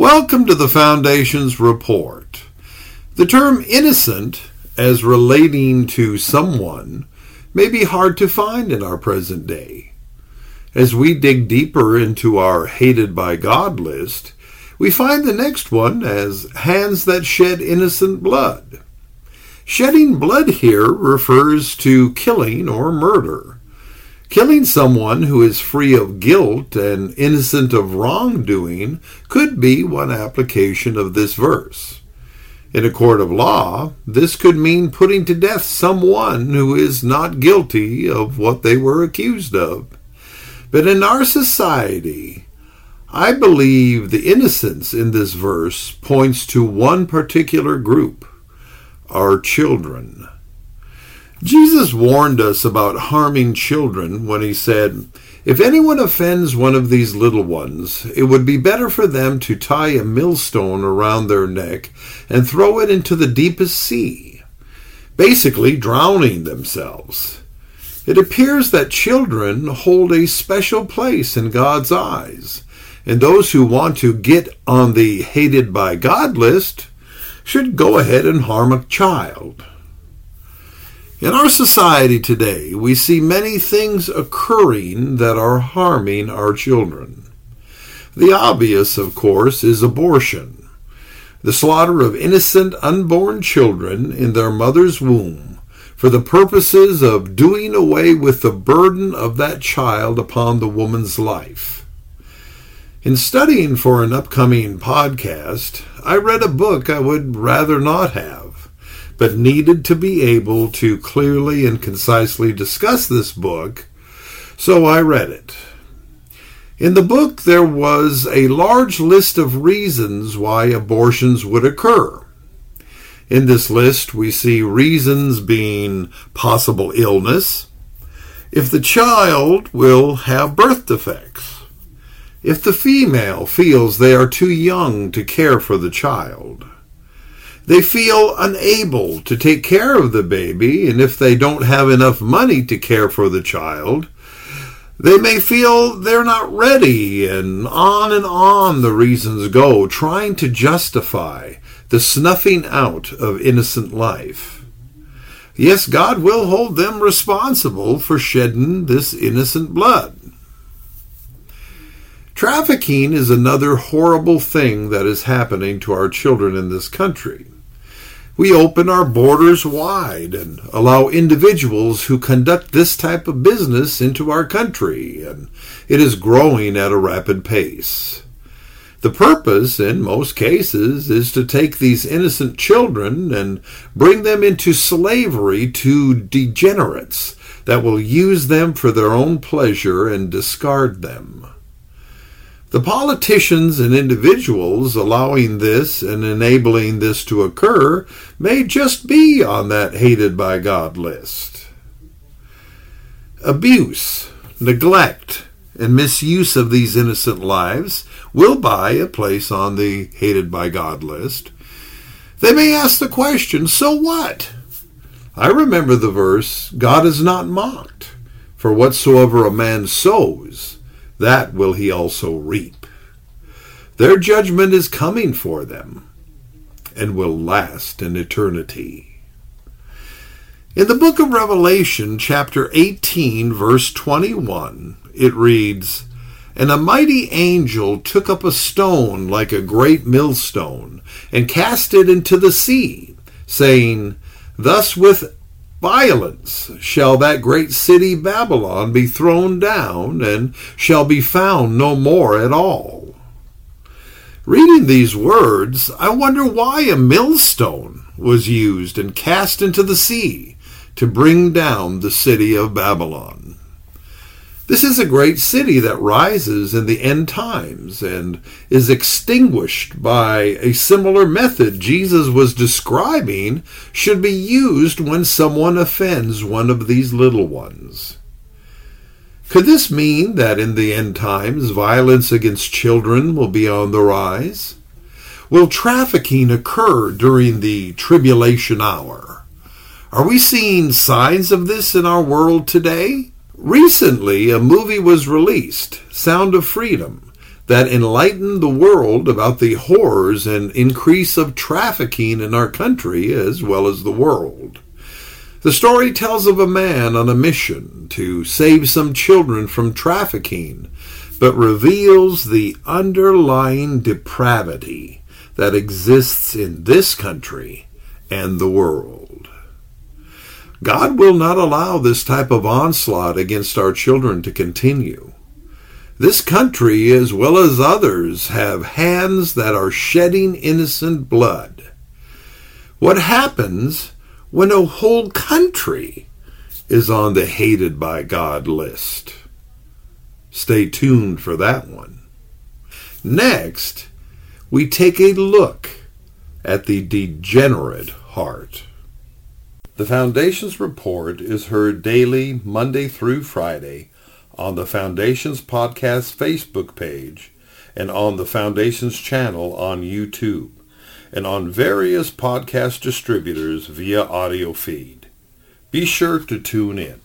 Welcome to the Foundation's report. The term innocent, as relating to someone, may be hard to find in our present day. As we dig deeper into our hated by God list, we find the next one as hands that shed innocent blood. Shedding blood here refers to killing or murder. Killing someone who is free of guilt and innocent of wrongdoing could be one application of this verse. In a court of law, this could mean putting to death someone who is not guilty of what they were accused of. But in our society, I believe the innocence in this verse points to one particular group our children. Jesus warned us about harming children when he said, If anyone offends one of these little ones, it would be better for them to tie a millstone around their neck and throw it into the deepest sea, basically drowning themselves. It appears that children hold a special place in God's eyes, and those who want to get on the hated by God list should go ahead and harm a child. In our society today, we see many things occurring that are harming our children. The obvious, of course, is abortion, the slaughter of innocent unborn children in their mother's womb for the purposes of doing away with the burden of that child upon the woman's life. In studying for an upcoming podcast, I read a book I would rather not have but needed to be able to clearly and concisely discuss this book, so I read it. In the book, there was a large list of reasons why abortions would occur. In this list, we see reasons being possible illness, if the child will have birth defects, if the female feels they are too young to care for the child, they feel unable to take care of the baby, and if they don't have enough money to care for the child, they may feel they're not ready, and on and on the reasons go, trying to justify the snuffing out of innocent life. Yes, God will hold them responsible for shedding this innocent blood. Trafficking is another horrible thing that is happening to our children in this country we open our borders wide and allow individuals who conduct this type of business into our country, and it is growing at a rapid pace. The purpose, in most cases, is to take these innocent children and bring them into slavery to degenerates that will use them for their own pleasure and discard them. The politicians and individuals allowing this and enabling this to occur may just be on that hated by God list. Abuse, neglect, and misuse of these innocent lives will buy a place on the hated by God list. They may ask the question, so what? I remember the verse, God is not mocked, for whatsoever a man sows, that will he also reap. Their judgment is coming for them and will last an eternity. In the book of Revelation, chapter 18, verse 21, it reads, And a mighty angel took up a stone like a great millstone, and cast it into the sea, saying, Thus with violence shall that great city Babylon be thrown down, and shall be found no more at all. Reading these words, I wonder why a millstone was used and cast into the sea to bring down the city of Babylon. This is a great city that rises in the end times and is extinguished by a similar method Jesus was describing should be used when someone offends one of these little ones. Could this mean that in the end times violence against children will be on the rise? Will trafficking occur during the tribulation hour? Are we seeing signs of this in our world today? Recently, a movie was released, Sound of Freedom, that enlightened the world about the horrors and increase of trafficking in our country as well as the world. The story tells of a man on a mission to save some children from trafficking, but reveals the underlying depravity that exists in this country and the world. God will not allow this type of onslaught against our children to continue. This country, as well as others, have hands that are shedding innocent blood. What happens when a whole country is on the hated by God list. Stay tuned for that one. Next, we take a look at the degenerate heart. The Foundation's report is heard daily, Monday through Friday, on the Foundation's podcast Facebook page and on the Foundation's channel on YouTube and on various podcast distributors via audio feed. Be sure to tune in.